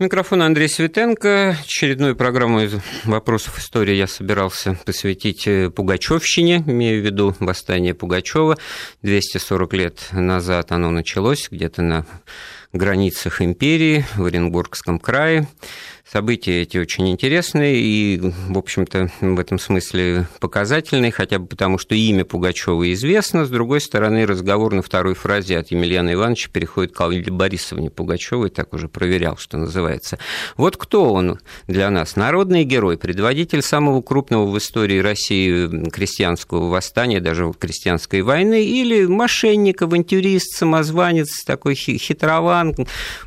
Микрофон Андрей Светенко. Очередную программу из вопросов истории я собирался посвятить э, Пугачевщине, имею в виду восстание Пугачева. 240 лет назад оно началось где-то на границах империи в Оренбургском крае. События эти очень интересные и, в общем-то, в этом смысле показательные, хотя бы потому, что имя Пугачева известно. С другой стороны, разговор на второй фразе от Емельяна Ивановича переходит к Алле Борисовне Пугачевой, так уже проверял, что называется. Вот кто он для нас? Народный герой, предводитель самого крупного в истории России крестьянского восстания, даже крестьянской войны, или мошенник, авантюрист, самозванец, такой хитрован,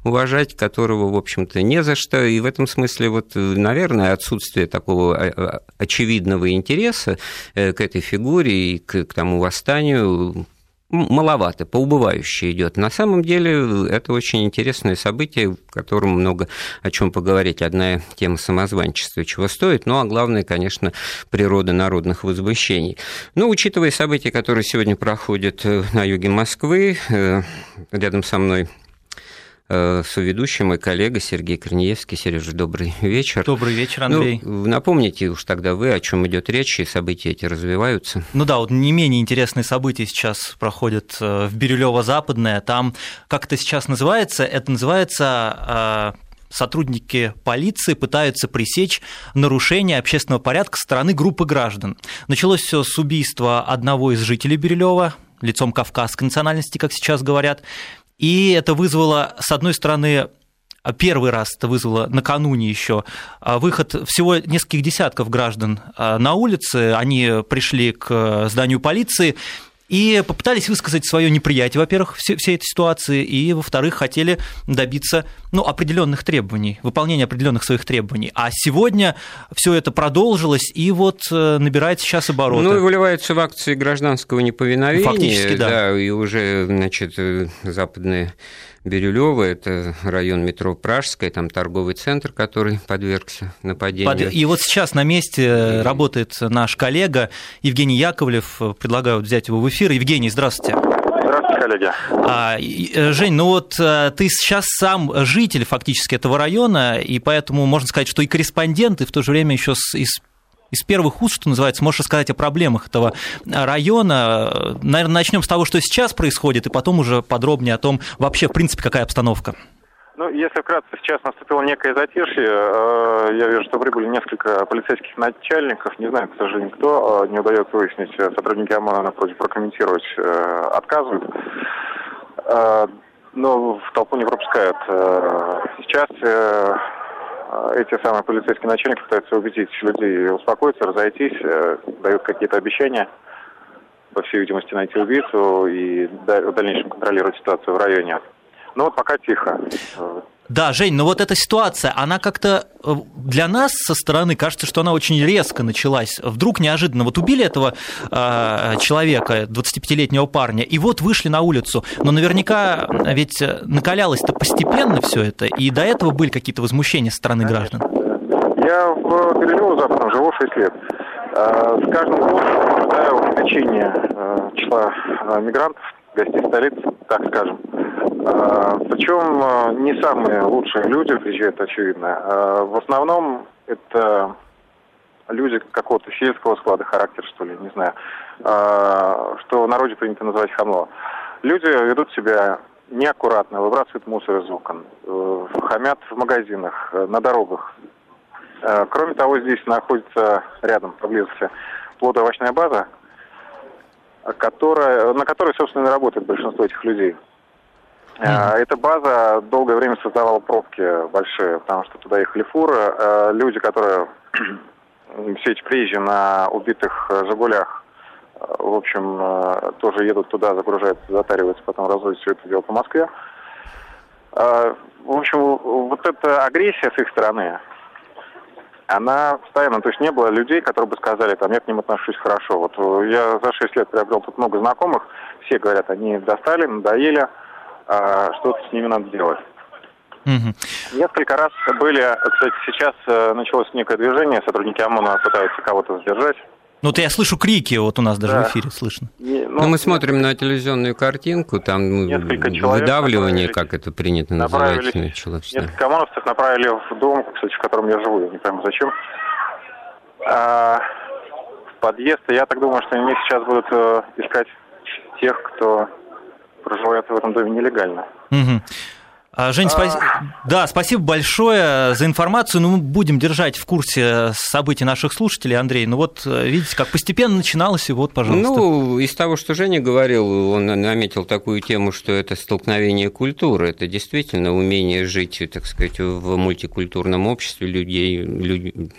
уважать которого, в общем-то, не за что. И в этом смысле, вот, наверное, отсутствие такого а, а, очевидного интереса э, к этой фигуре и к, к тому восстанию маловато, поубывающе идет. На самом деле это очень интересное событие, в котором много о чем поговорить. Одна тема самозванчества чего стоит, ну а главное, конечно, природа народных возмущений. Ну, учитывая события, которые сегодня проходят э, на юге Москвы, э, рядом со мной Э, соведущий, мой коллега Сергей Корнеевский. Сережа, добрый вечер. Добрый вечер, Андрей. Ну, напомните уж тогда вы, о чем идет речь, и события эти развиваются. Ну да, вот не менее интересные события сейчас проходят э, в Бирюлево-Западное. Там, как это сейчас называется, это называется э, сотрудники полиции пытаются пресечь нарушение общественного порядка со стороны группы граждан. Началось все с убийства одного из жителей Бирюлева, лицом кавказской национальности, как сейчас говорят. И это вызвало, с одной стороны, Первый раз это вызвало накануне еще а, выход всего нескольких десятков граждан а, на улицы. Они пришли к зданию полиции и попытались высказать свое неприятие, во-первых, всей, всей этой ситуации, и, во-вторых, хотели добиться ну, определенных требований, выполнения определенных своих требований. А сегодня все это продолжилось, и вот э, набирает сейчас обороты. Ну, и выливается в акции гражданского неповиновения. Фактически, да. да и уже, значит, э, западные Бирюлево, это район метро Пражская, там торговый центр, который подвергся нападению. И вот сейчас на месте работает наш коллега Евгений Яковлев. Предлагаю взять его в эфир. Евгений, здравствуйте. Здравствуйте, коллеги. А, э, Жень, ну вот э, ты сейчас сам житель фактически этого района, и поэтому можно сказать, что и корреспондент, и в то же время еще из из первых уст, что называется, можешь рассказать о проблемах этого района. Наверное, начнем с того, что сейчас происходит, и потом уже подробнее о том, вообще, в принципе, какая обстановка. Ну, если вкратце, сейчас наступило некое затишье. Э, я вижу, что прибыли несколько полицейских начальников. Не знаю, к сожалению, кто. Э, не удается выяснить. Сотрудники ОМОНа, напротив, прокомментировать э, отказывают. Но в толпу не пропускают. Сейчас эти самые полицейские начальники пытаются убедить людей успокоиться, разойтись, э, дают какие-то обещания, по всей видимости, найти убийцу и в дальнейшем контролировать ситуацию в районе. Но вот пока тихо. Да, Жень, но вот эта ситуация, она как-то э, для нас со стороны кажется, что она очень резко началась. Вдруг неожиданно вот убили этого э, человека, 25-летнего парня, и вот вышли на улицу. Но наверняка ведь накалялось-то постепенно все это, и до этого были какие-то возмущения со стороны граждан. Я в Бирюлево западном живу 6 лет. Э, с каждым годом наблюдаю увеличение э, числа мигрантов, гостей столицы, так скажем. А, Причем а, не самые лучшие люди приезжают, очевидно. А, в основном это люди какого-то сельского склада характера, что ли, не знаю, что в народе принято называть хамло. Люди ведут себя неаккуратно, выбрасывают мусор из окон, э, хамят в магазинах, э, на дорогах. Кроме того, здесь находится рядом, поблизости, плодоовощная база, которая, на которой, собственно, и работает большинство этих людей. Mm-hmm. Эта база долгое время создавала пробки большие, потому что туда ехали фуры. А, люди, которые все эти приезжие на убитых э, «Жигулях», э, в общем, э, тоже едут туда, загружаются, затариваются, потом разводят все это дело по Москве. А, в общем, вот эта агрессия с их стороны, она постоянно, то есть не было людей, которые бы сказали, там, я к ним отношусь хорошо. Вот я за 6 лет приобрел тут много знакомых, все говорят, они достали, надоели, а, что-то с ними надо делать. Угу. Несколько раз были, кстати, сейчас э, началось некое движение, сотрудники ОМОНа пытаются кого-то задержать, Ну, вот я слышу крики, вот у нас даже да. в эфире слышно. Не, ну, ну, мы смотрим на телевизионную картинку, там выдавливание, как это принято называть. Началось, несколько ОМОНовцев направили в дом, кстати, в котором я живу, я не пойму зачем. А, в подъезд, я так думаю, что они сейчас будут э, искать тех, кто проживает в этом доме нелегально. Угу. Жень, спа... да, спасибо большое за информацию. Ну, мы будем держать в курсе событий наших слушателей, Андрей. Ну вот, э, видите, как постепенно начиналось, и вот, пожалуйста. Ну, из того, что Женя говорил, он наметил такую тему, что это столкновение культуры. Это действительно умение жить, так сказать, в мультикультурном обществе людей, людей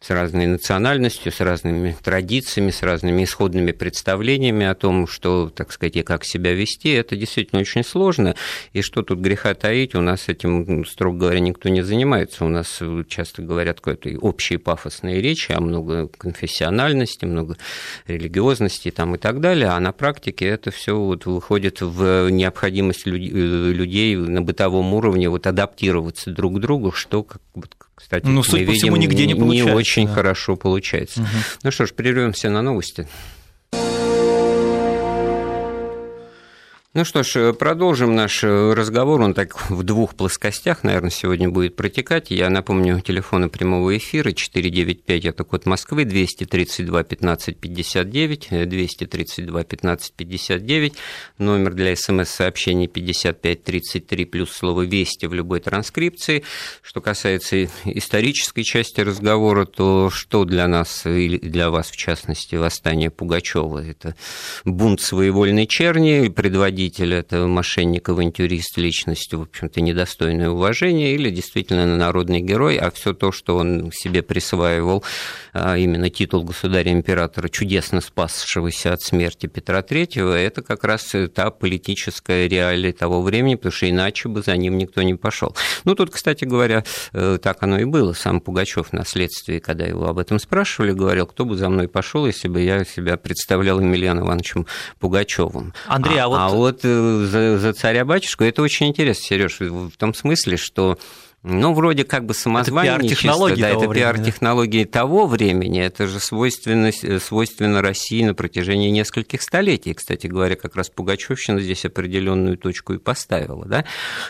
с разной национальностью, с разными традициями, с разными исходными представлениями о том, что, так сказать, и как себя вести, это действительно очень сложно. И что тут греха таить, у нас этим, строго говоря, никто не занимается. У нас часто говорят какой-то общие пафосные речи, а много конфессиональности, много религиозности там и так далее, а на практике это все вот выходит в необходимость людей на бытовом уровне вот адаптироваться друг к другу, что, как, кстати, ну, судя по видим, всему, нигде не получается. Не очень да. хорошо получается. Угу. Ну что ж, прервемся на новости. Ну что ж, продолжим наш разговор. Он так в двух плоскостях, наверное, сегодня будет протекать. Я напомню, телефоны прямого эфира 495, это код Москвы, 232 15 59, 232 15 59, номер для смс-сообщений 55 33 плюс слово «Вести» в любой транскрипции. Что касается исторической части разговора, то что для нас или для вас, в частности, восстание Пугачева? Это бунт своевольной черни, предводитель руководитель, это мошенник, авантюрист, личность, в общем-то, недостойное уважения, или действительно народный герой, а все то, что он себе присваивал, а именно титул государя-императора, чудесно спасшегося от смерти Петра III, это как раз та политическая реалия того времени, потому что иначе бы за ним никто не пошел. Ну, тут, кстати говоря, э, так оно и было. Сам Пугачев на следствии, когда его об этом спрашивали, говорил, кто бы за мной пошел, если бы я себя представлял Емельяном Ивановичем Пугачевым. Андрей, а, а вот... А вот вот э, за, за царя-батюшку это очень интересно, Сереж, в том смысле, что ну, вроде как бы самозванничество, это да, это пиар-технологии да. того времени, это же свойственно, свойственно России на протяжении нескольких столетий. Кстати говоря, как раз Пугачевщина здесь определенную точку и поставила. Да?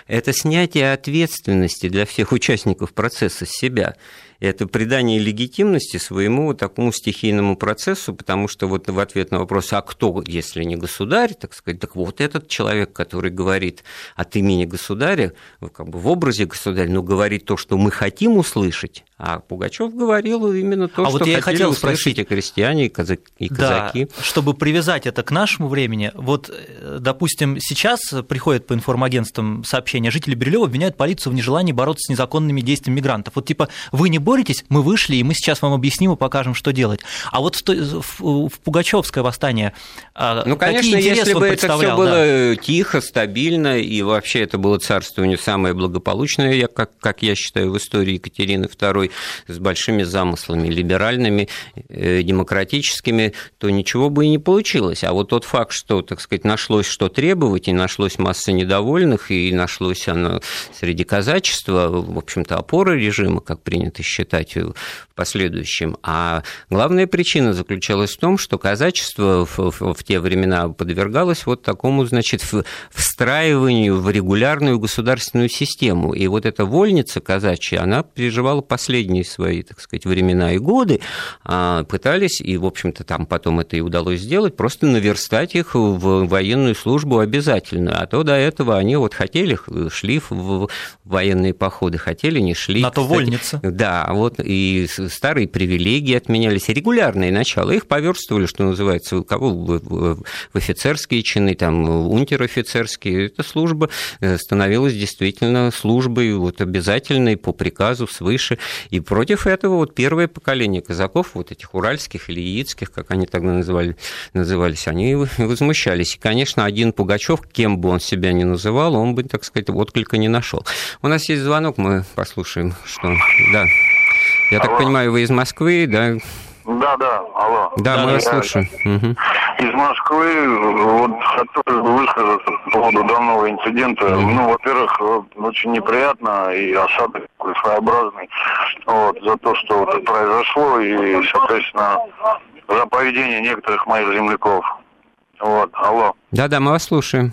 Это снятие ответственности для всех участников процесса с себя это придание легитимности своему такому стихийному процессу, потому что вот в ответ на вопрос, а кто, если не государь, так сказать, так вот этот человек, который говорит от имени государя, как бы в образе государя, но говорит то, что мы хотим услышать, а Пугачев говорил именно то, а что вот я хотел спросить, и крестьяне, и казаки. Да, чтобы привязать это к нашему времени, вот, э, допустим, сейчас приходят по информагентствам сообщения, жители Бирюлева обвиняют полицию в нежелании бороться с незаконными действиями мигрантов. Вот типа, вы не боретесь, мы вышли, и мы сейчас вам объясним и покажем, что делать. А вот в, в Пугачевское восстание а, Ну, конечно, если бы это все было да? тихо, стабильно, и вообще это было царствование самое благополучное, как, как я считаю, в истории Екатерины II, такой с большими замыслами, либеральными, э, демократическими, то ничего бы и не получилось. А вот тот факт, что, так сказать, нашлось что требовать, и нашлось масса недовольных, и нашлось оно среди казачества, в общем-то, опора режима, как принято считать последующем. А главная причина заключалась в том, что казачество в, в, в те времена подвергалось вот такому, значит, встраиванию в регулярную государственную систему. И вот эта вольница казачья, она переживала последние свои, так сказать, времена и годы а, пытались, и, в общем-то, там потом это и удалось сделать, просто наверстать их в военную службу обязательно. А то до этого они вот хотели, шли в военные походы, хотели, не шли. На то вольница. Да, вот и старые привилегии отменялись, регулярные начала. Их поверстывали, что называется, у кого в офицерские чины, там, унтер-офицерские. Эта служба э, становилась действительно службой вот обязательной по приказу свыше. И против этого вот первое поколение казаков, вот этих уральских или яицких, как они тогда называли, назывались, они возмущались. И, конечно, один Пугачев, кем бы он себя ни называл, он бы, так сказать, отклика не нашел. У нас есть звонок, мы послушаем, что... Да. Я Алло. так понимаю, вы из Москвы, да? Да, да, алло. Да, да мы вас слушаем. Угу. Из Москвы вот хотел высказаться по поводу данного инцидента. Угу. Ну, во-первых, очень неприятно и осадок такой своеобразный вот, за то, что вот произошло, и, соответственно, за поведение некоторых моих земляков. Вот, алло. Да-да, мы вас слушаем.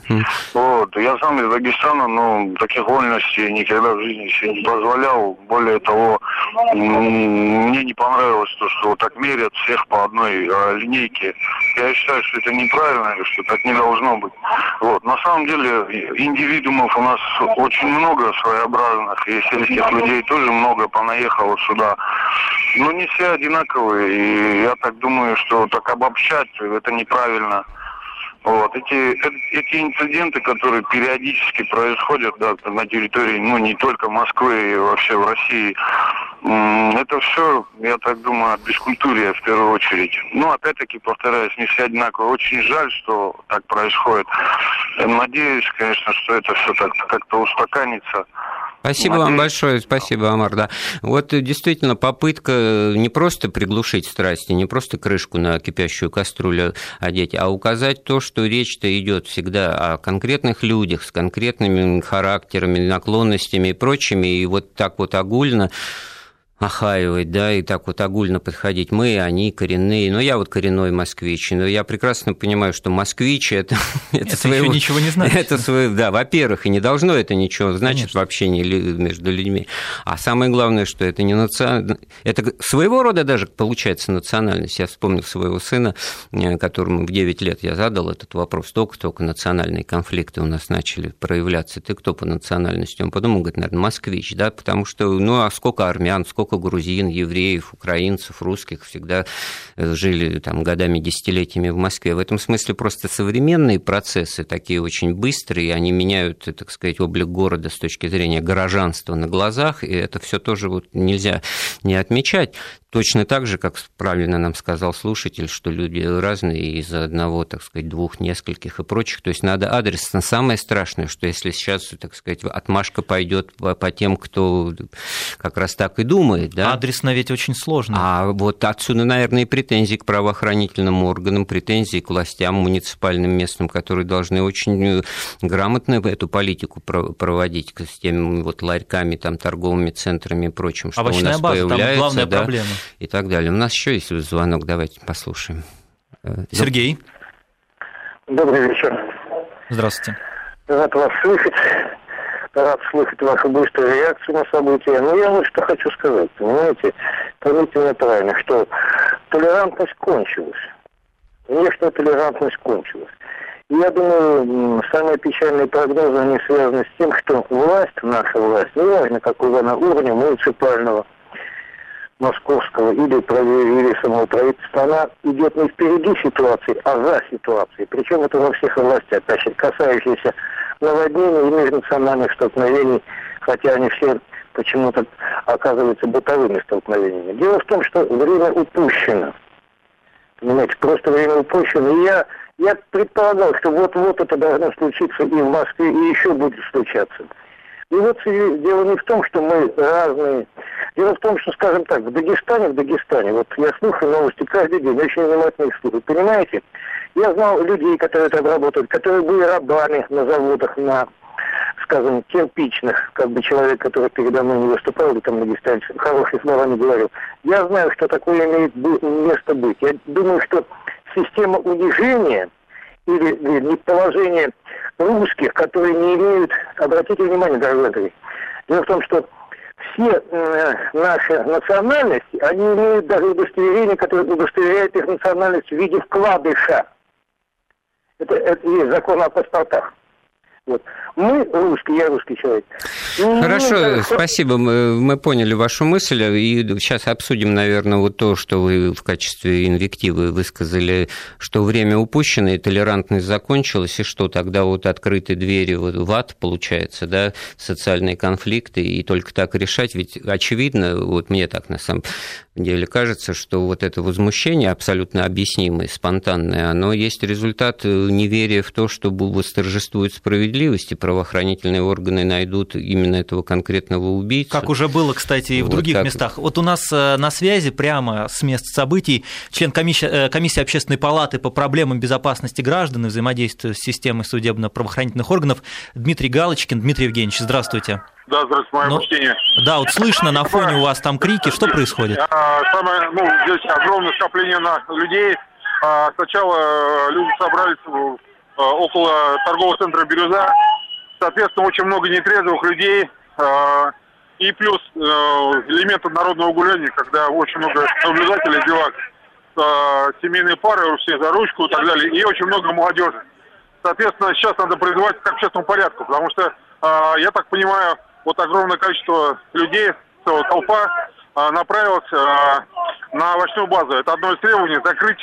Вот, я сам из Дагестана, но таких вольностей никогда в жизни себе не позволял. Более того, мне не понравилось то, что вот так мерят всех по одной а, линейке. Я считаю, что это неправильно, что так не должно быть. Вот, на самом деле, индивидуумов у нас очень много своеобразных, и сельских людей тоже много понаехало сюда. Но не все одинаковые, и я так думаю, что так обобщать это неправильно. Вот. Эти, эти инциденты, которые периодически происходят да, на территории, ну, не только Москвы, и вообще в России, это все, я так думаю, от бескультурия в первую очередь. Ну, опять-таки, повторяюсь, не все одинаково. Очень жаль, что так происходит. Надеюсь, конечно, что это все так как-то устаканится. Спасибо вам большое, спасибо, Амар. Да. Вот действительно попытка не просто приглушить страсти, не просто крышку на кипящую кастрюлю одеть, а указать то, что речь-то идет всегда о конкретных людях с конкретными характерами, наклонностями и прочими, и вот так вот огульно охаивать, да, и так вот огульно подходить. Мы, они коренные. Но я вот коренной москвич. Но я прекрасно понимаю, что москвич это, это, это своего, ничего не значит. Это свое, да, во-первых, и не должно это ничего значить Конечно. в общении между людьми. А самое главное, что это не национально... Это своего рода даже получается национальность. Я вспомнил своего сына, э, которому в 9 лет я задал этот вопрос. Только-только национальные конфликты у нас начали проявляться. Ты кто по национальности? Он подумал, говорит, наверное, москвич, да, потому что, ну, а сколько армян, сколько сколько грузин, евреев, украинцев, русских всегда э, жили там годами, десятилетиями в Москве. В этом смысле просто современные процессы такие очень быстрые, они меняют, так сказать, облик города с точки зрения горожанства на глазах, и это все тоже вот нельзя не отмечать. Точно так же, как правильно нам сказал слушатель, что люди разные из одного, так сказать, двух, нескольких и прочих. То есть надо адрес. Но самое страшное, что если сейчас, так сказать, отмашка пойдет по, по тем, кто как раз так и думает. Да? Адресно ведь очень сложно. А вот отсюда, наверное, и претензии к правоохранительным органам, претензии к властям муниципальным местным, которые должны очень грамотно эту политику проводить с теми вот ларьками, там, торговыми центрами и прочим, что Овощная у нас база, появляется. Там главная да, проблема и так далее. У нас еще есть звонок, давайте послушаем. Э, Сергей. Добрый вечер. Здравствуйте. Рад вас слышать. Рад слышать вашу быструю реакцию на события. Но я вот что хочу сказать. Понимаете, поймите меня правильно, что толерантность кончилась. Внешняя толерантность кончилась. И я думаю, самые печальные прогнозы, они связаны с тем, что власть, наша власть, неважно какого она уровня, муниципального, московского или, или самого правительства, она идет не впереди ситуации, а за ситуацией. Причем это во всех областях, значит, касающиеся наводнений и межнациональных столкновений, хотя они все почему-то оказываются бытовыми столкновениями. Дело в том, что время упущено. Понимаете, просто время упущено. И я, я предполагал, что вот-вот это должно случиться и в Москве, и еще будет случаться. И вот дело не в том, что мы разные. Дело в том, что, скажем так, в Дагестане, в Дагестане, вот я слушаю новости каждый день, очень внимательно их слушаю. Понимаете, я знал людей, которые там работают, которые были рабами на заводах, на, скажем, кирпичных, как бы человек, который передо мной не выступал, или там на дистанции, хорошие слова не говорил. Я знаю, что такое имеет место быть. Я думаю, что система унижения или, или неположение русских, которые не имеют, обратите внимание, дорогой Андрей, дело в том, что все э, наши национальности, они имеют даже удостоверение, которое удостоверяет их национальность в виде вкладыша. Это, это есть закон о паспортах. Вот. Мы русские, я русский человек. Хорошо, кажется... спасибо. Мы, мы поняли вашу мысль. И сейчас обсудим, наверное, вот то, что вы в качестве инвективы высказали, что время упущено, и толерантность закончилась, и что тогда вот открыты двери в ад, получается, да, социальные конфликты, и только так решать. Ведь очевидно, вот мне так на самом деле кажется, что вот это возмущение абсолютно объяснимое, спонтанное, оно есть результат неверия в то, что восторжествует справедливость справедливости, правоохранительные органы найдут именно этого конкретного убийцу. Как уже было, кстати, и в вот других так. местах. Вот у нас э, на связи прямо с мест событий член комиссии, э, комиссии Общественной палаты по проблемам безопасности граждан и взаимодействия с системой судебно-правоохранительных органов Дмитрий Галочкин. Дмитрий Евгеньевич, здравствуйте. Да, здравствуйте, мое ну, почтение. Да, вот слышно на фоне у вас там крики, что происходит? А, самое, ну, здесь огромное скопление на людей. А, сначала э, люди собрались около торгового центра «Бирюза». Соответственно, очень много нетрезвых людей. А, и плюс э, элементы народного гуляния, когда очень много наблюдателей зевак, а, семейные пары, все за ручку и так далее, и очень много молодежи. Соответственно, сейчас надо призывать к общественному порядку, потому что, я так понимаю, вот огромное количество людей, толпа направилась на овощную базу. Это одно из требований закрыть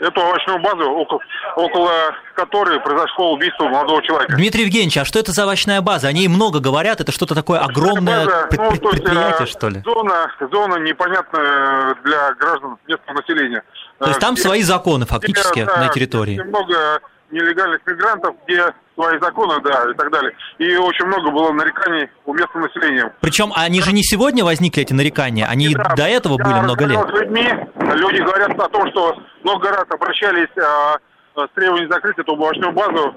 эту овощную базу, около, около которой произошло убийство молодого человека. Дмитрий Евгеньевич, а что это за овощная база? Они много говорят, это что-то такое огромное база, пред, ну, пред, предприятие, есть, что ли? Зона, зона непонятная для граждан местного населения. То есть там где, свои законы фактически где, на территории? Много нелегальных мигрантов, где свои законы, да, и так далее. И очень много было нареканий у местного населения. Причем они же не сегодня возникли, эти нарекания, они да, до этого были много лет. С людьми, люди говорят о том, что много раз обращались а, с требованием закрыть эту овощную базу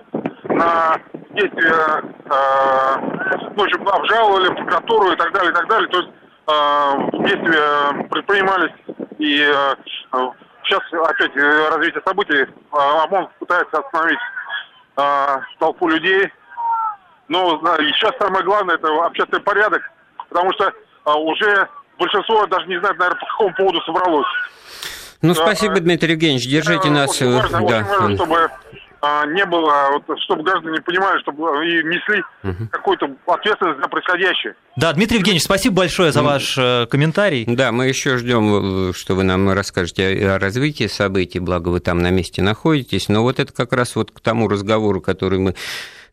на действия, а, ну, в общем, обжаловали прокуратуру и так далее, и так далее. То есть а, действия предпринимались и а, сейчас опять э, развитие событий, а, ОМОН пытается остановить а, толпу людей. Но сейчас самое главное это общественный порядок, потому что а, уже большинство даже не знает, наверное, по какому поводу собралось. Ну, спасибо, Дмитрий Евгеньевич, держите нас. Очень важно, да. очень важно, чтобы не было, вот, чтобы граждане понимали, чтобы и несли угу. какую-то ответственность за происходящее. Да, Дмитрий Евгеньевич, спасибо большое за ваш э, комментарий. Да, мы еще ждем, что вы нам расскажете о, о развитии событий, благо вы там на месте находитесь. Но вот это как раз вот к тому разговору, который мы Э,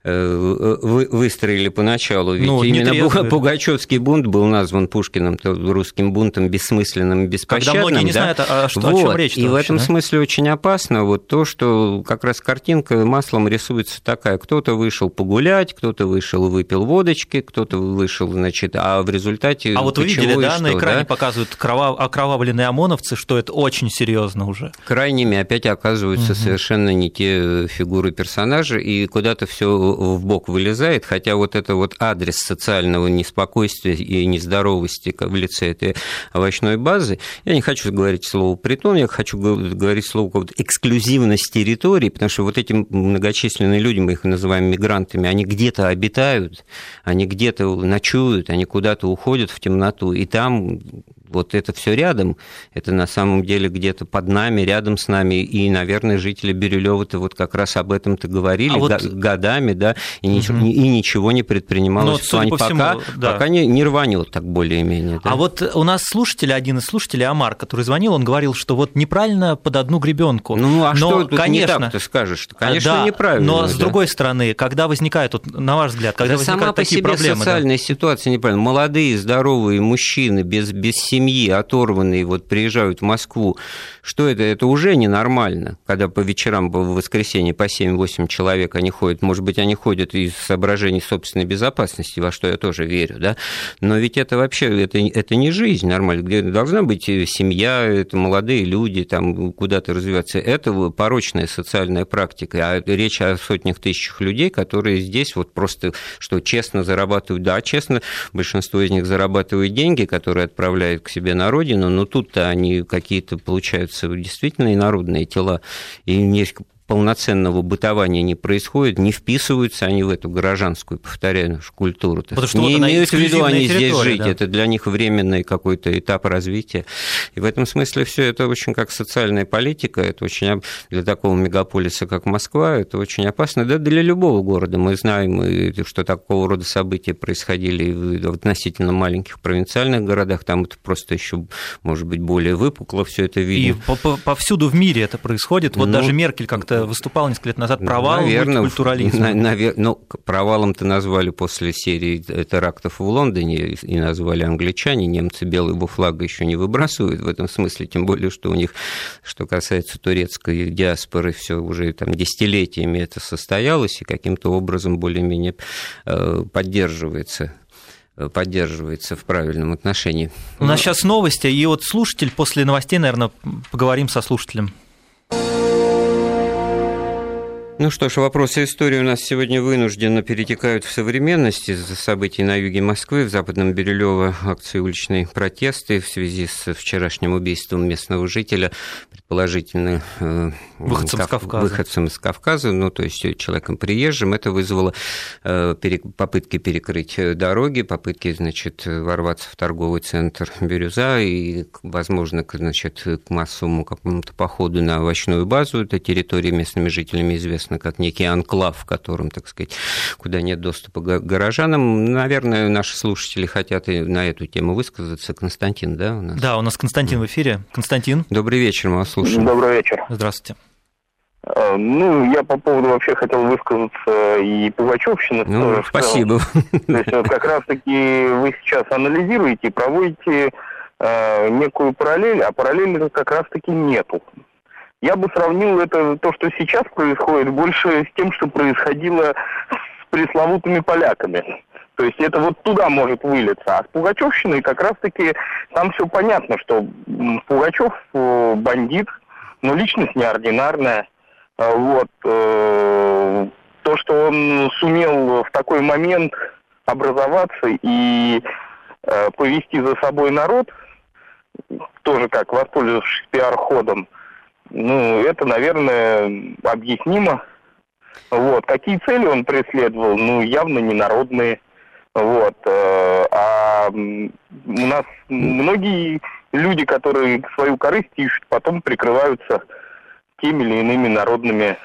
выстроили поначалу. Ведь ну, именно трезвый. Пугачевский бунт был назван Пушкиным русским бунтом бессмысленным, беспощадным. Когда многие не да? знают, а что, вот. о чем речь. И вообще, в этом да? смысле очень опасно вот то, что как раз картинка маслом рисуется такая. Кто-то вышел погулять, кто-то вышел выпил водочки, кто-то вышел, значит, а в результате А вот вы видели, да, что, на экране да? показывают крова... окровавленные ОМОНовцы, что это очень серьезно уже. Крайними опять оказываются угу. совершенно не те фигуры персонажей, и куда-то все в бок вылезает, хотя вот это вот адрес социального неспокойствия и нездоровости в лице этой овощной базы, я не хочу говорить слово притон, я хочу говорить слово вот эксклюзивность территории, потому что вот эти многочисленные люди, мы их называем мигрантами, они где-то обитают, они где-то ночуют, они куда-то уходят в темноту, и там вот это все рядом, это на самом деле где-то под нами, рядом с нами, и, наверное, жители Бирюлева-то вот как раз об этом-то говорили а вот... годами, да, и, угу. ничего, и ничего не предпринималось Но, в плане, по всему, пока, да. пока не, не рванет так более-менее. Да. А вот у нас слушатель, один из слушателей, Амар, который звонил, он говорил, что вот неправильно под одну гребенку. Ну, а но, что тут конечно, не так ты скажешь? Конечно, да, неправильно. Но, с да. другой стороны, когда возникает, вот, на ваш взгляд, когда да возникают сама такие по себе проблемы... социальная да? ситуация неправильная. Молодые, здоровые мужчины без, без семьи, оторванные, вот приезжают в Москву. Что это? Это уже ненормально, когда по вечерам, в воскресенье по 7-8 человек они ходят. Может быть, они ходят из соображений собственной безопасности, во что я тоже верю, да, но ведь это вообще, это, это не жизнь нормально, где должна быть семья, это молодые люди, там куда-то развиваться, это порочная социальная практика, а речь о сотнях тысячах людей, которые здесь вот просто, что честно зарабатывают, да, честно, большинство из них зарабатывают деньги, которые отправляют к себе на родину, но тут-то они какие-то получаются действительно инородные тела, и есть полноценного бытования не происходит, не вписываются они в эту горожанскую, повторяю, культуру. Потому что не вот имеют в виду они здесь жить, да. это для них временный какой-то этап развития. И в этом смысле все это очень как социальная политика, это очень для такого мегаполиса, как Москва, это очень опасно, да для любого города. Мы знаем, что такого рода события происходили в относительно маленьких провинциальных городах, там это просто еще, может быть, более выпукло все это видно. И повсюду в мире это происходит, вот ну, даже Меркель как-то выступал несколько лет назад, провал наверное, культурализма. Навер... Ну, провалом-то назвали после серии терактов в Лондоне и назвали англичане, немцы белого флага еще не выбрасывают в этом смысле, тем более, что у них, что касается турецкой диаспоры, все уже там десятилетиями это состоялось и каким-то образом более-менее э, поддерживается поддерживается в правильном отношении. У нас сейчас новости, и вот слушатель, после новостей, наверное, поговорим со слушателем. Ну что ж, вопросы истории у нас сегодня вынужденно перетекают в современность из-за событий на юге Москвы, в Западном Бирюлево акции уличные протесты в связи с вчерашним убийством местного жителя, предположительно э, выходцем, как, с Кавказа. выходцем из Кавказа, ну то есть человеком приезжим. Это вызвало э, попытки перекрыть дороги, попытки, значит, ворваться в торговый центр Бирюза и, возможно, значит, к массовому какому-то походу на овощную базу. Это территория местными жителями известна известно как некий анклав, в котором, так сказать, куда нет доступа к горожанам. Наверное, наши слушатели хотят и на эту тему высказаться. Константин, да, у нас? Да, у нас Константин в эфире. Константин. Добрый вечер, мы вас слушаем. Добрый вечер. Здравствуйте. А, ну, я по поводу вообще хотел высказаться и Пугачевщины. Ну, тоже спасибо. То есть вот как раз-таки вы сейчас анализируете, проводите э, некую параллель, а параллели как раз-таки нету. Я бы сравнил это, то, что сейчас происходит, больше с тем, что происходило с пресловутыми поляками. То есть это вот туда может вылиться. А с Пугачевщиной как раз-таки там все понятно, что Пугачев э, бандит, но личность неординарная. А вот. Э, то, что он сумел в такой момент образоваться и э, повести за собой народ, тоже как воспользовавшись пиар-ходом, ну, это, наверное, объяснимо. Вот. Какие цели он преследовал? Ну, явно не народные. Вот. Э, а у нас многие люди, которые свою корысть ищут, потом прикрываются теми или иными народными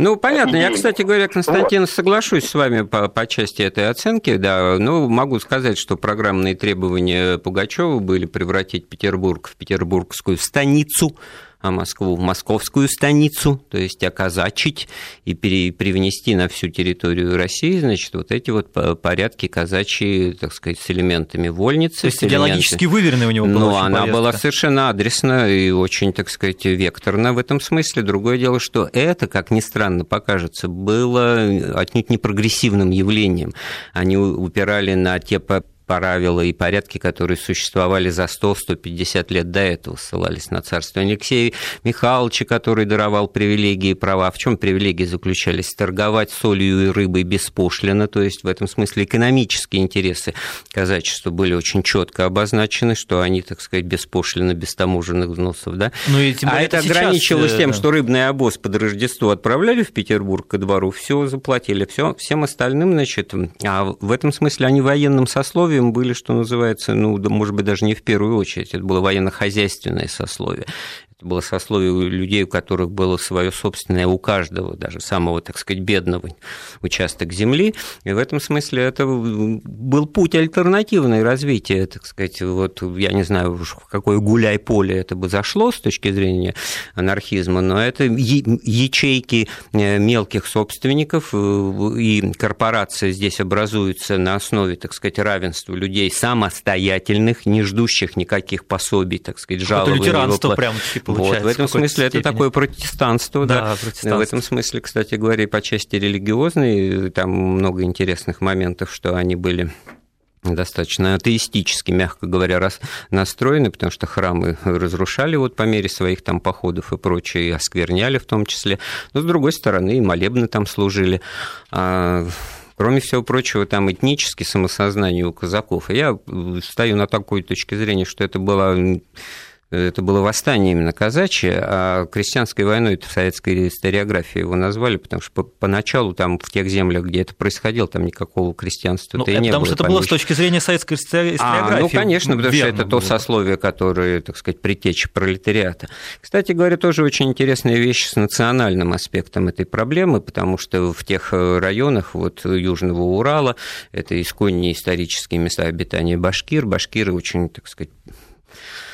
ну, понятно. Я, кстати говоря, Константин, вот. соглашусь с вами по, по части этой оценки, да. Ну, могу сказать, что программные требования Пугачева были превратить Петербург в петербургскую станицу, Москву в московскую станицу, то есть оказачить и пере, привнести на всю территорию России, значит, вот эти вот порядки казачьи, так сказать, с элементами вольницы. То есть идеологически выверенная у него была Ну, она повестка. была совершенно адресна и очень, так сказать, векторна в этом смысле. Другое дело, что это, как ни странно покажется, было отнюдь не прогрессивным явлением. Они упирали на те правила и порядки, которые существовали за 100-150 лет до этого, ссылались на царство Алексея Михайловича, который даровал привилегии и права. В чем привилегии заключались? Торговать солью и рыбой беспошлино, то есть в этом смысле экономические интересы казачества были очень четко обозначены, что они, так сказать, беспошлино, без таможенных взносов. Да? Ну, и а это, это ограничилось тем, да. что рыбный обоз под Рождество отправляли в Петербург ко двору, все заплатили, все, всем остальным, значит, а в этом смысле они военным сословием сословием были, что называется, ну, может быть, даже не в первую очередь, это было военно-хозяйственное сословие. Это было сословие людей, у которых было свое собственное, у каждого, даже самого, так сказать, бедного участок земли. И в этом смысле это был путь альтернативное развития, так сказать. Вот я не знаю, в какое гуляй-поле это бы зашло с точки зрения анархизма, но это ячейки э, мелких собственников, э, и корпорация здесь образуется на основе, так сказать, равенства людей самостоятельных, не ждущих никаких пособий, так сказать, жалований. Это лютеранство прям получается. Вот, в этом в смысле степени. это такое протестанство. Да, да. протестанство. В этом смысле, кстати говоря, по части религиозной, там много интересных моментов, что они были достаточно атеистически, мягко говоря, раз настроены, потому что храмы разрушали вот по мере своих там походов и прочее, и оскверняли в том числе. Но, с другой стороны, и молебны там служили. А, Кроме всего прочего, там этническое самосознание у казаков. И я стою на такой точке зрения, что это было это было восстание именно казачье, а крестьянской войной это в советской историографии его назвали, потому что поначалу там в тех землях, где это происходило, там никакого крестьянства ну, и не потому было. Потому что это было с точки зрения советской историографии. А, ну, конечно, потому что это было. то сословие, которое, так сказать, притеча пролетариата. Кстати говоря, тоже очень интересная вещь с национальным аспектом этой проблемы, потому что в тех районах вот Южного Урала, это исконние исторические места обитания башкир, башкиры очень, так сказать, Э,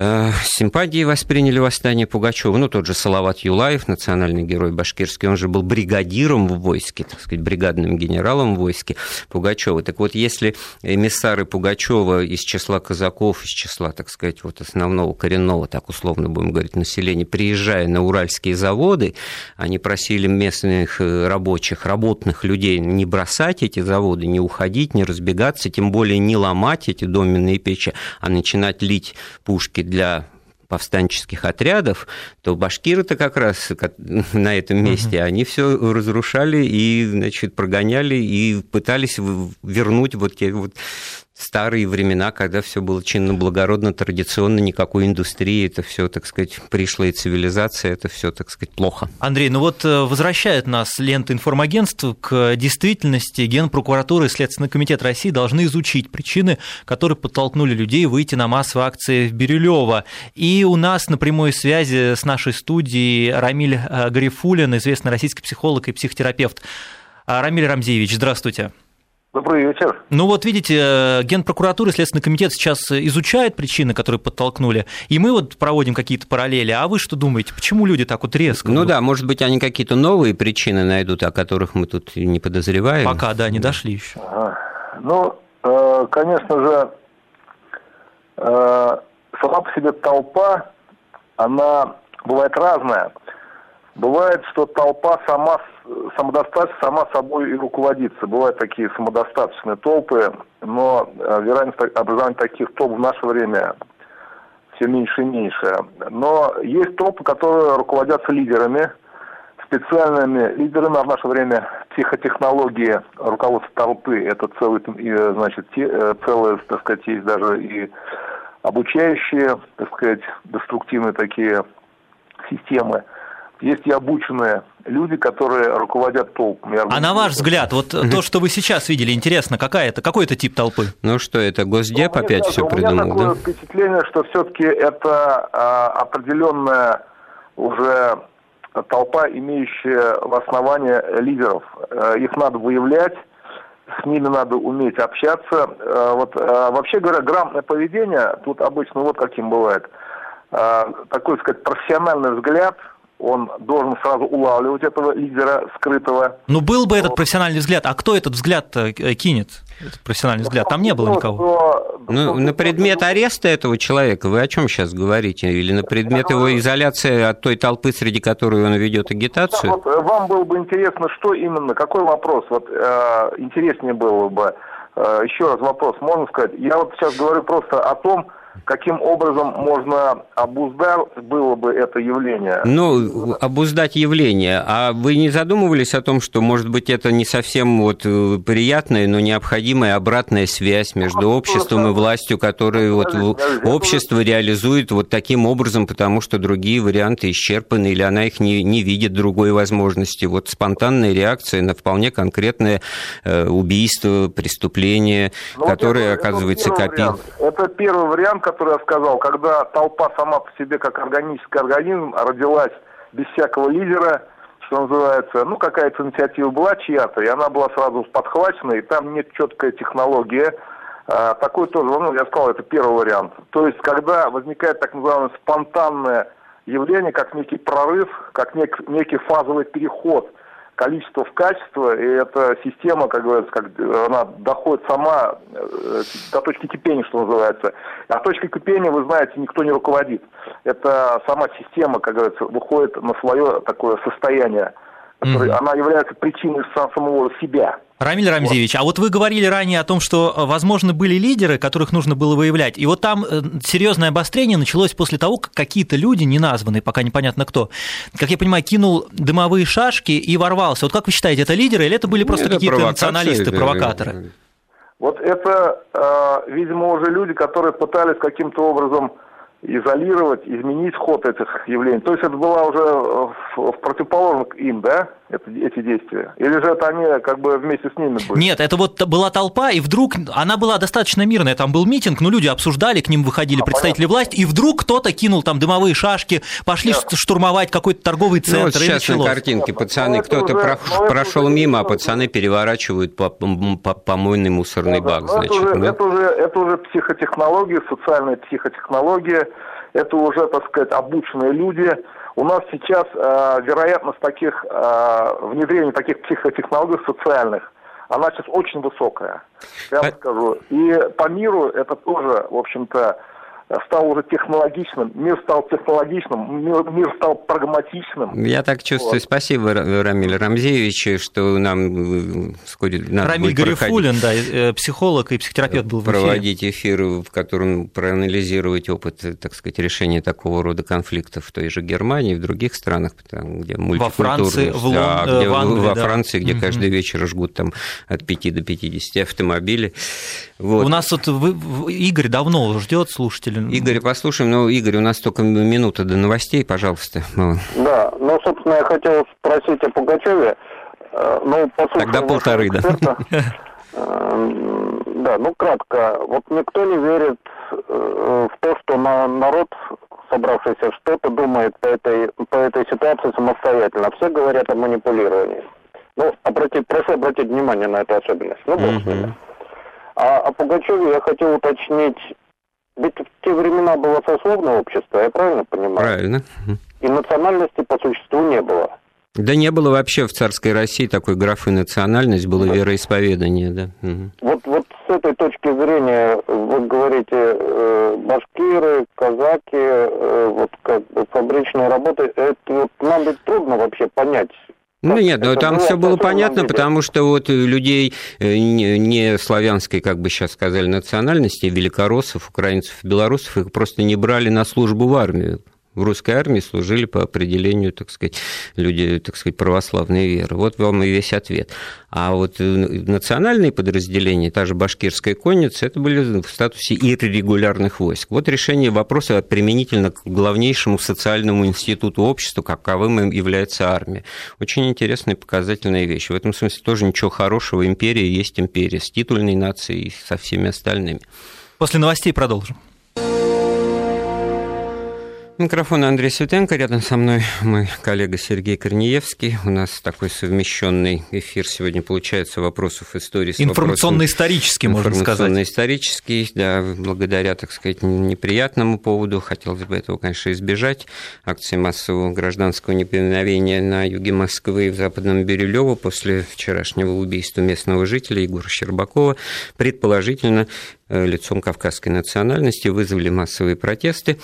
симпатии восприняли восстание Пугачева. Ну, тот же Салават Юлаев, национальный герой башкирский, он же был бригадиром в войске, так сказать, бригадным генералом в войске Пугачева. Так вот, если эмиссары Пугачева из числа казаков, из числа, так сказать, вот основного коренного, так условно будем говорить, населения, приезжая на уральские заводы, они просили местных э, рабочих, работных людей не бросать эти заводы, не уходить, не разбегаться, тем более не ломать эти доменные печи, а начинать лить пушки для повстанческих отрядов, то башкиры-то как раз на этом месте, угу. они все разрушали и, значит, прогоняли и пытались вернуть вот те вот старые времена, когда все было чинно, благородно, традиционно, никакой индустрии, это все, так сказать, пришлая цивилизация, это все, так сказать, плохо. Андрей, ну вот э, возвращает нас лента информагентств к действительности. Генпрокуратура и Следственный комитет России должны изучить причины, которые подтолкнули людей выйти на массовые акции в Бирюлево. И у нас на прямой связи с нашей студией Рамиль э, Гарифулин, известный российский психолог и психотерапевт. А, Рамиль Рамзеевич, здравствуйте. Добрый вечер. Ну вот видите, э, Генпрокуратура и Следственный комитет сейчас изучают причины, которые подтолкнули, и мы вот проводим какие-то параллели. А вы что думаете, почему люди так вот резко? Ну да, может быть, они какие-то новые причины найдут, о которых мы тут не подозреваем. Пока, да, не дошли еще. Ага. Ну, э, конечно же, э, сама по себе толпа, она бывает разная. Бывает, что толпа сама самодостаточно сама собой и руководится. Бывают такие самодостаточные толпы, но э, вероятность образования таких толп в наше время все меньше и меньше. Но есть толпы, которые руководятся лидерами, специальными лидерами, а в наше время психотехнологии руководства толпы, это целый, значит, э, целые, так сказать, есть даже и обучающие, так сказать, деструктивные такие системы. Есть и обученные люди, которые руководят толпами. А на ваш взгляд, вот то, что вы сейчас видели, интересно, какая это, какой это тип толпы? Ну что, это Госдеп ну, опять все придумал, да? У меня такое впечатление, что все-таки это а, определенная уже толпа, имеющая в основании лидеров. А, их надо выявлять, с ними надо уметь общаться. А, вот, а, вообще говоря, грамотное поведение тут обычно вот каким бывает. А, такой, сказать, профессиональный взгляд – он должен сразу улавливать этого лидера скрытого. Ну, был бы этот профессиональный взгляд, а кто этот взгляд э, кинет? Этот профессиональный взгляд, там не было никого. Ну, на предмет ареста этого человека вы о чем сейчас говорите? Или на предмет его изоляции от той толпы, среди которой он ведет агитацию? Вот, э, вам было бы интересно, что именно, какой вопрос? Вот э, интереснее было бы. Э, еще раз вопрос, можно сказать? Я вот сейчас говорю просто о том, каким образом можно обуздать было бы это явление? Ну, обуздать явление. А вы не задумывались о том, что, может быть, это не совсем вот э, приятная, но необходимая обратная связь между обществом и властью, которую вот общество реализует вот таким образом, потому что другие варианты исчерпаны, или она их не, не видит другой возможности. Вот спонтанная реакция на вполне конкретное э, убийство, преступление, ну, которое, это, оказывается, копил. Это первый вариант, который я сказал, когда толпа сама по себе как органический организм родилась без всякого лидера, что называется, ну какая-то инициатива была чья-то, и она была сразу подхвачена, и там нет четкой технологии. А, такой тоже, ну, я сказал, это первый вариант. То есть, когда возникает так называемое спонтанное явление, как некий прорыв, как нек, некий фазовый переход – количество в качество, и эта система, как говорится, как она доходит сама э, до точки кипения, что называется. А точкой кипения, вы знаете, никто не руководит. Это сама система, как говорится, выходит на свое такое состояние, которое, mm-hmm. она является причиной самого себя. Рамиль Рамзевич, а вот вы говорили ранее о том, что, э, возможно, были лидеры, которых нужно было выявлять. И вот там э, серьезное обострение началось после того, как какие-то люди, не названные, пока непонятно кто, как я понимаю, кинул дымовые шашки и ворвался. Вот как вы считаете, это лидеры или это были просто какие-то националисты, провокаторы? Вот это, э, видимо, уже люди, которые пытались каким-то образом изолировать, изменить ход этих явлений. То есть это была уже в, в противоположном им, да, это, эти действия? Или же это они как бы вместе с ними были? Нет, это вот была толпа, и вдруг она была достаточно мирная. Там был митинг, но люди обсуждали, к ним выходили а, представители понятно. власти, и вдруг кто-то кинул там дымовые шашки, пошли Нет. штурмовать какой-то торговый центр. Ну, вот сейчас на картинке пацаны, ну, кто-то уже, про- прошел мимо, а пацаны переворачивают по- по- помойный мусорный да, бак, значит. Это уже, да? это, уже, это уже психотехнология, социальная психотехнология, это уже, так сказать, обученные люди. У нас сейчас э, вероятность таких, э, внедрения таких психотехнологий социальных, она сейчас очень высокая, я вам скажу. И по миру это тоже, в общем-то, стал уже технологичным, мир стал технологичным, мир, мир стал прагматичным. Я так чувствую. Вот. Спасибо, Рамиль Рамзевич, что нам вскоре надо Рамиль Гарифулин, да, э, психолог и психотерапевт был в эфире. Проводить эфир, в котором проанализировать опыт, так сказать, решения такого рода конфликтов в той же Германии, в других странах, там, где Во Франции, в, Лон... да, где, в Англии, во да. Франции, где угу. каждый вечер жгут там от 5 до 50 автомобилей. Вот. У нас тут Игорь давно ждет слушателей Игорь, послушаем. Ну, Игорь, у нас только минута до новостей, пожалуйста. Да, ну, собственно, я хотел спросить о Пугачеве. Э, ну, Тогда полторы, да. Э, да, ну, кратко. Вот никто не верит э, в то, что народ собравшийся что-то думает по этой, по этой ситуации самостоятельно. Все говорят о манипулировании. Ну, обратить, прошу обратить внимание на эту особенность. Ну, бог с ними. А о Пугачеве я хотел уточнить ведь в те времена было сословное общество, я правильно понимаю? Правильно. И национальности по существу не было. Да не было вообще в царской России такой графы национальность, было да. вероисповедание, да. Угу. Вот, вот с этой точки зрения, вы говорите, э, башкиры, казаки, э, вот как бы фабричные работы, это вот нам ведь трудно вообще понять, ну нет, но там все было понятно, потому что вот людей э, не славянской, как бы сейчас сказали, национальности, великороссов, украинцев, белорусов, их просто не брали на службу в армию в русской армии служили по определению, так сказать, люди, так сказать, православной веры. Вот вам и весь ответ. А вот э, национальные подразделения, та же башкирская конница, это были в статусе иррегулярных войск. Вот решение вопроса применительно к главнейшему социальному институту общества, каковым им является армия. Очень интересная и показательная вещь. В этом смысле тоже ничего хорошего. Империя есть империя с титульной нацией и со всеми остальными. После новостей продолжим. Микрофон Андрей Светенко, рядом со мной мой коллега Сергей Корнеевский. У нас такой совмещенный эфир сегодня получается вопросов истории. Информационно-исторический, можно сказать. Информационно-исторический, да, благодаря, так сказать, неприятному поводу. Хотелось бы этого, конечно, избежать. Акции массового гражданского неповиновения на юге Москвы в Западном Бирюлево после вчерашнего убийства местного жителя Егора Щербакова предположительно лицом кавказской национальности, вызвали массовые протесты.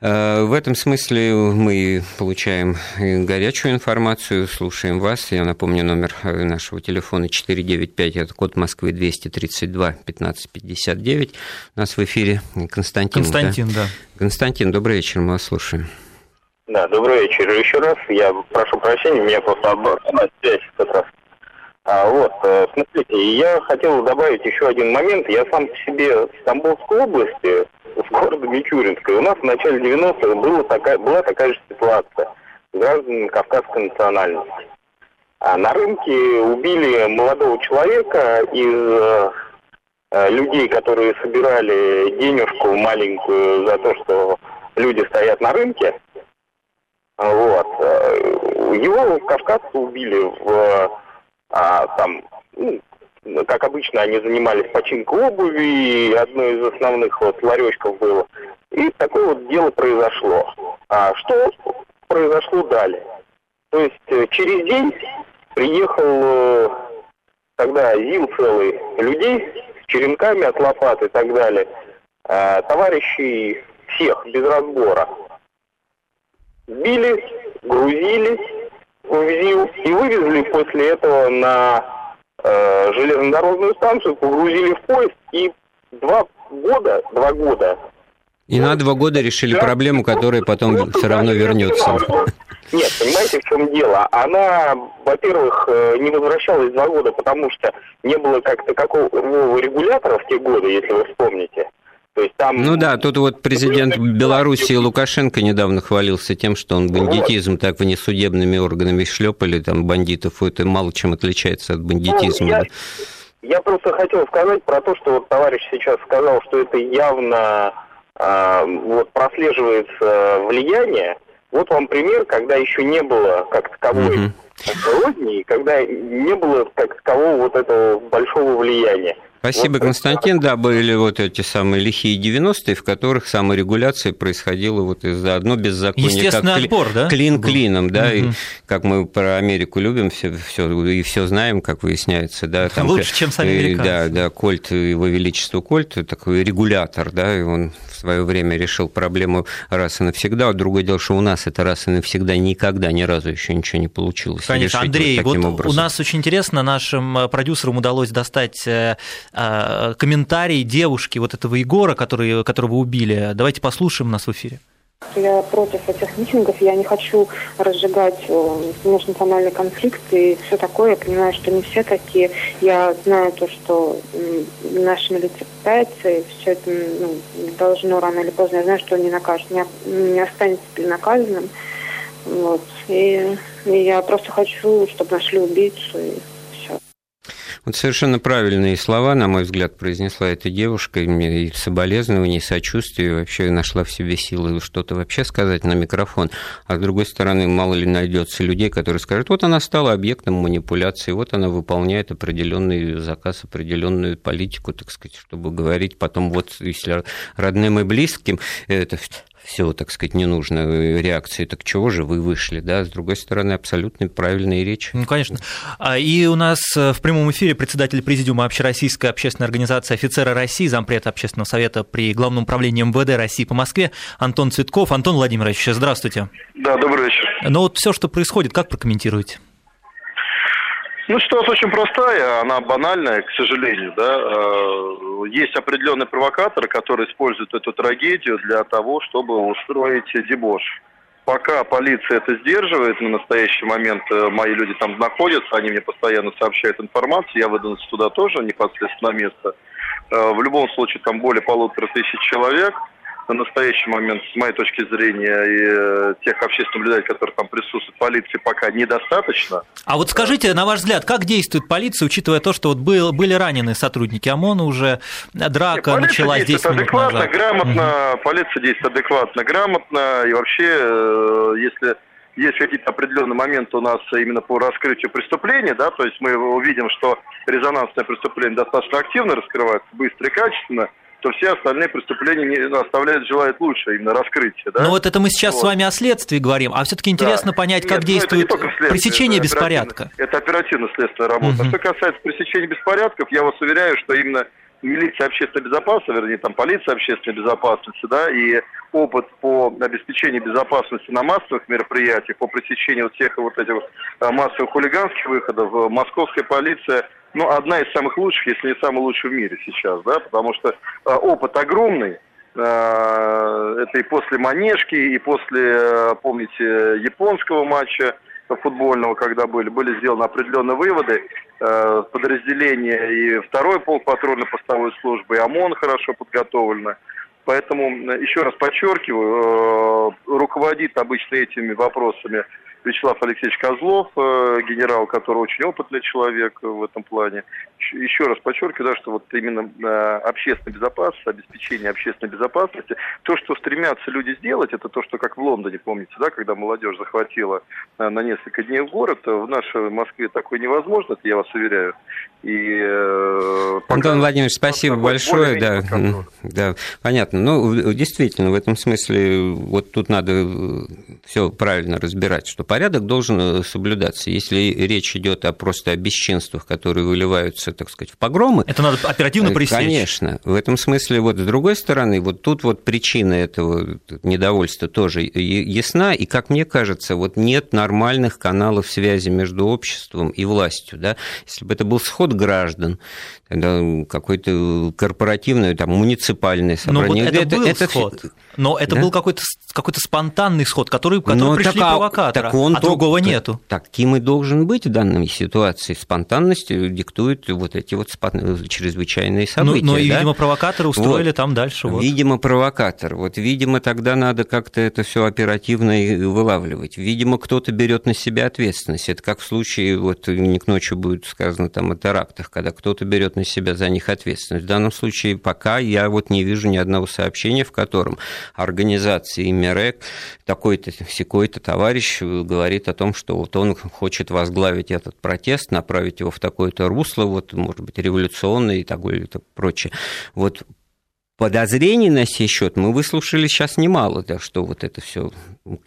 Э, в этом смысле мы получаем горячую информацию, слушаем вас. Я напомню, номер э, нашего телефона 495, это код Москвы 232 1559. У нас в эфире Константин. Константин, да. да. Константин, добрый вечер, мы вас слушаем. Да, добрый вечер еще раз. Я прошу прощения, меня просто обратная связь как раз а, вот, э, смотрите, я хотел добавить еще один момент. Я сам по себе в Стамбулской области, в городе Мичуринской, у нас в начале 90-х была такая, была такая же ситуация с гражданами кавказской национальности. А на рынке убили молодого человека из э, людей, которые собирали денежку маленькую за то, что люди стоят на рынке. Вот. Э, его кавказцы убили в а, там, ну, как обычно, они занимались починкой обуви, и одно из основных вот ларечков было. И такое вот дело произошло. А что произошло далее? То есть э, через день приехал э, тогда ЗИЛ целый людей с черенками от лопат и так далее. А, товарищей всех без разбора. Били, грузили, увезил и вывезли после этого на э, железнодорожную станцию, погрузили в поезд и два года, два года. И на два года решили да, проблему, которая потом все равно вернется. Нет, понимаете, в чем дело? Она, во-первых, э, не возвращалась два года, потому что не было как-то какого регулятора в те годы, если вы вспомните. То есть там... Ну да, тут вот президент Беларуси Лукашенко недавно хвалился тем, что он бандитизм вот. так внесудебными органами шлепали, там бандитов, это мало чем отличается от бандитизма. Ну, я, я просто хотел сказать про то, что вот товарищ сейчас сказал, что это явно э, вот прослеживается влияние. Вот вам пример, когда еще не было как таковой угу. родни, когда не было как такового вот этого большого влияния. Спасибо, вот, Константин. Да, были вот эти самые лихие 90-е, в которых саморегуляция происходила вот из-за одно беззаконие, как отбор, да? клин клином, да, угу. и как мы про Америку любим, все, все и все знаем, как выясняется, да. Там, Лучше, чем сами американцы. Да, да, Кольт, его величество Кольт, такой регулятор, да, и он свое время решил проблему раз и навсегда. Другое дело, что у нас это раз и навсегда никогда ни разу еще ничего не получилось. Конечно, Андрей, вот, вот у нас очень интересно, нашим э, продюсерам удалось достать э, э, комментарий девушки вот этого Егора, который, которого убили. Давайте послушаем нас в эфире. Я против этих митингов, я не хочу разжигать э, межнациональный конфликт и все такое. Я понимаю, что не все такие. Я знаю то, что наша милиция пытается, и все это ну, должно рано или поздно. Я знаю, что не накажут, не, не останется безнаказанным. Вот. И, и я просто хочу, чтобы нашли убийцу. И вот совершенно правильные слова, на мой взгляд, произнесла эта девушка, и соболезнования, и сочувствие, и вообще нашла в себе силы что-то вообще сказать на микрофон. А с другой стороны, мало ли найдется людей, которые скажут, вот она стала объектом манипуляции, вот она выполняет определенный заказ, определенную политику, так сказать, чтобы говорить потом, вот если родным и близким, это все, так сказать, ненужной реакции, так чего же вы вышли, да, с другой стороны, абсолютно правильные речи. Ну, конечно. А, и у нас э, в прямом эфире председатель президиума Общероссийской общественной организации «Офицеры России», зампред общественного совета при Главном управлении МВД России по Москве Антон Цветков. Антон Владимирович, здравствуйте. Да, добрый вечер. Ну вот все, что происходит, как прокомментируете? Ну, ситуация очень простая, она банальная, к сожалению, да. Э, есть определенные провокаторы, которые используют эту трагедию для того, чтобы устроить дебош. Пока полиция это сдерживает, на настоящий момент э, мои люди там находятся, они мне постоянно сообщают информацию, я выдвинулся туда тоже непосредственно на место. Э, в любом случае там более полутора тысяч человек – на настоящий момент, с моей точки зрения, и э, тех общественных наблюдателей, которые там присутствуют, полиции пока недостаточно. А вот скажите, на ваш взгляд, как действует полиция, учитывая то, что вот был, были ранены сотрудники ОМОНа уже, драка Нет, началась здесь адекватно, назад. грамотно, угу. полиция действует адекватно, грамотно, и вообще, э, если есть какие-то определенные моменты у нас именно по раскрытию преступления, да, то есть мы увидим, что резонансное преступление достаточно активно раскрывается, быстро и качественно, то все остальные преступления не, оставляют желать лучше, именно раскрытие. Да? Ну вот это мы сейчас вот. с вами о следствии говорим, а все-таки интересно да. понять, как Нет, ну, действует пресечение это беспорядка. Это оперативно-следственная работа. Угу. Что касается пресечения беспорядков, я вас уверяю, что именно милиция общественной безопасности, вернее, там полиция общественной безопасности, да, и опыт по обеспечению безопасности на массовых мероприятиях, по пресечению вот всех вот этих а, массовых хулиганских выходов, э, московская полиция ну, одна из самых лучших, если не самая лучшая в мире сейчас, да, потому что э, опыт огромный, э, это и после Манежки, и после, э, помните, японского матча футбольного, когда были, были сделаны определенные выводы, подразделения и второй полк патрульно-постовой службы, и ОМОН хорошо подготовлено. Поэтому, еще раз подчеркиваю, руководит обычно этими вопросами Вячеслав Алексеевич Козлов, э, генерал, который очень опытный человек в этом плане. Еще раз подчеркиваю, да, что вот именно э, общественная безопасность, обеспечение общественной безопасности, то, что стремятся люди сделать, это то, что как в Лондоне, помните, да, когда молодежь захватила э, на несколько дней в город, в нашей Москве такое невозможно, это я вас уверяю. И, Антон Владимирович, спасибо большое. Да, да, понятно. Ну, действительно, в этом смысле вот тут надо все правильно разбирать, что порядок должен э, соблюдаться. Если речь идет о просто о бесчинствах, которые выливаются, так сказать, в погромы... Это надо оперативно э, пресечь. Конечно. В этом смысле, вот с другой стороны, вот тут вот причина этого недовольства тоже ясна, и, как мне кажется, вот нет нормальных каналов связи между обществом и властью. Да? Если бы это был сход граждан, какое-то корпоративное, там, муниципальное собрание. Но вот это, это был это... сход, но это да? был какой-то какой спонтанный сход, который, который но пришли так, провокаторы, так он а только, другого нету. Таким и должен быть в данной ситуации. Спонтанность диктует вот эти вот чрезвычайные ну, события. Но, но и, да? видимо, провокаторы устроили вот. там дальше. Вот. Видимо, провокатор. Вот, видимо, тогда надо как-то это все оперативно вылавливать. Видимо, кто-то берет на себя ответственность. Это как в случае, вот не к ночи будет сказано там о терактах, когда кто-то берет на себя за них ответственность. В данном случае пока я вот не вижу ни одного сообщения, в котором организации МИРЭК такой-то, секой-то товарищ говорит о том, что вот он хочет возглавить этот протест, направить его в такое-то русло, вот, может быть, революционное и такое и прочее. Вот подозрений на сей счет мы выслушали сейчас немало, так что вот это все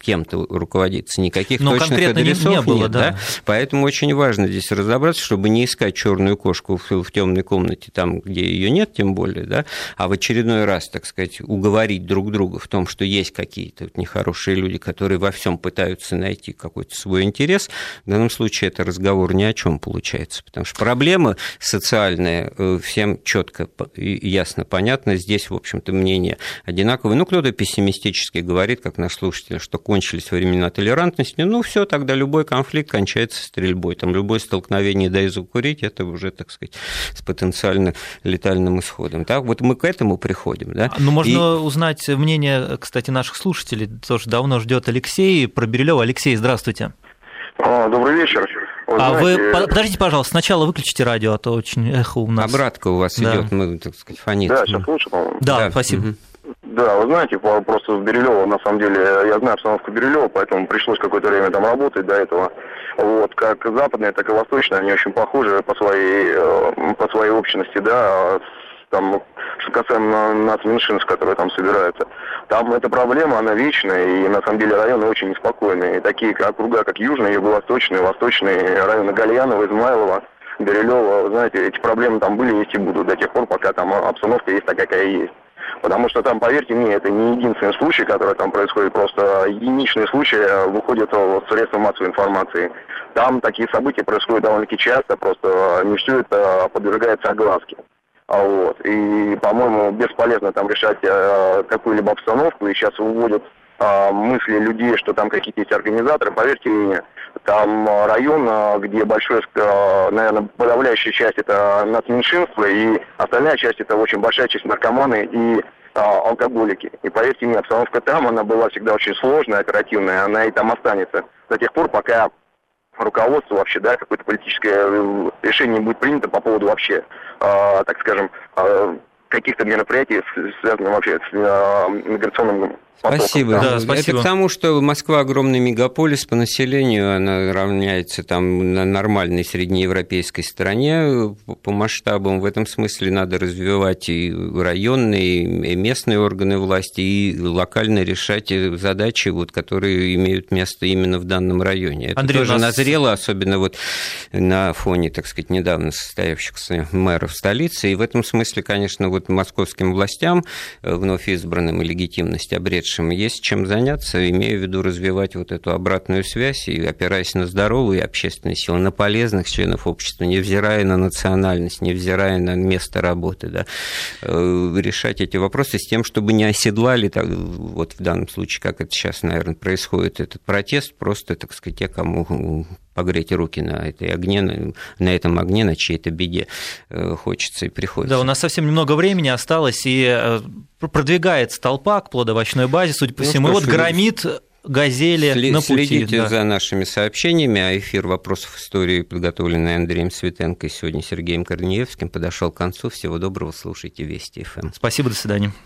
кем-то руководится, никаких Но точных адресов не, не было, нет, да. да. Поэтому очень важно здесь разобраться, чтобы не искать черную кошку в, в темной комнате, там, где ее нет, тем более, да, а в очередной раз, так сказать, уговорить друг друга в том, что есть какие-то вот нехорошие люди, которые во всем пытаются найти какой-то свой интерес. В данном случае это разговор ни о чем получается, потому что проблема социальная э, всем четко и ясно понятна. Здесь, в общем-то, мнение одинаковое. Ну, кто-то пессимистически говорит, как наш слушатель, что кончились времена толерантности, ну, все, тогда любой конфликт кончается стрельбой. Там любое столкновение дай закурить, это уже, так сказать, с потенциально летальным исходом. Так, вот мы к этому приходим. Да? Ну, можно И... узнать мнение, кстати, наших слушателей, тоже давно ждет Алексей про Бирюлева. Алексей, здравствуйте. А, добрый вечер. Вы а знаете... вы подождите, пожалуйста, сначала выключите радио, а то очень эхо у нас. Обратка у вас да. идет, мы, так сказать, фонит. Да, сейчас лучше, по-моему. Да, да. спасибо. Угу. Да, вы знаете, просто в Бирюлево, на самом деле, я знаю обстановку Бирюлева, поэтому пришлось какое-то время там работать до этого. Вот, как западные, так и восточные, они очень похожи по своей, э, по своей общности, да, там, что касаемо нас меньшинств, которые там собираются. Там эта проблема, она вечная, и на самом деле районы очень неспокойные. И такие округа, как Южный, Юго-Восточный, Восточный, районы Гальянова, Измайлова, Берилева, знаете, эти проблемы там были, есть и будут до тех пор, пока там обстановка есть такая, какая есть. Потому что там, поверьте мне, это не единственный случай, который там происходит, просто единичные случаи выходят в средства массовой информации. Там такие события происходят довольно-таки часто, просто не все это подвергается огласке. А вот. И, по-моему, бесполезно там решать э, какую-либо обстановку. И сейчас выводят э, мысли людей, что там какие-то есть организаторы. Поверьте мне, там район, где большой, э, наверное, подавляющая часть это нацменьшинство, и остальная часть это очень большая часть наркоманы и а, алкоголики. И поверьте мне, обстановка там, она была всегда очень сложная, оперативная, она и там останется до тех пор, пока руководство вообще, да, какое-то политическое э, решение будет принято по поводу вообще, э, так скажем, э, каких-то мероприятий, связанных вообще с э, миграционным Спасибо. Да, спасибо. Это к тому, что Москва огромный мегаполис по населению, она равняется там на нормальной среднеевропейской стране по масштабам. В этом смысле надо развивать и районные, и местные органы власти, и локально решать задачи, вот, которые имеют место именно в данном районе. Это Андрей, тоже нас... назрело, особенно вот на фоне, так сказать, недавно состоявшихся мэров столицы. И в этом смысле, конечно, вот московским властям, э, вновь избранным и легитимность обретшим, прошедшем есть чем заняться, имея в виду развивать вот эту обратную связь и опираясь на здоровые общественные силы, на полезных членов общества, невзирая на национальность, невзирая на место работы, да, э, решать эти вопросы с тем, чтобы не оседлали, так, вот в данном случае, как это сейчас, наверное, происходит, этот протест, просто, так сказать, те, кому погреть руки на этой огне, на этом огне, на чьей-то беде э, хочется и приходится. Да, у нас совсем немного времени осталось, и э, продвигается толпа к плодовочной базе, судя по ну, всему, и вот громит газели След, на пути. Следите да. за нашими сообщениями, а эфир «Вопросов истории», подготовленный Андреем Светенко и сегодня Сергеем Корнеевским, подошел к концу. Всего доброго, слушайте Вести ФМ. Спасибо, до свидания.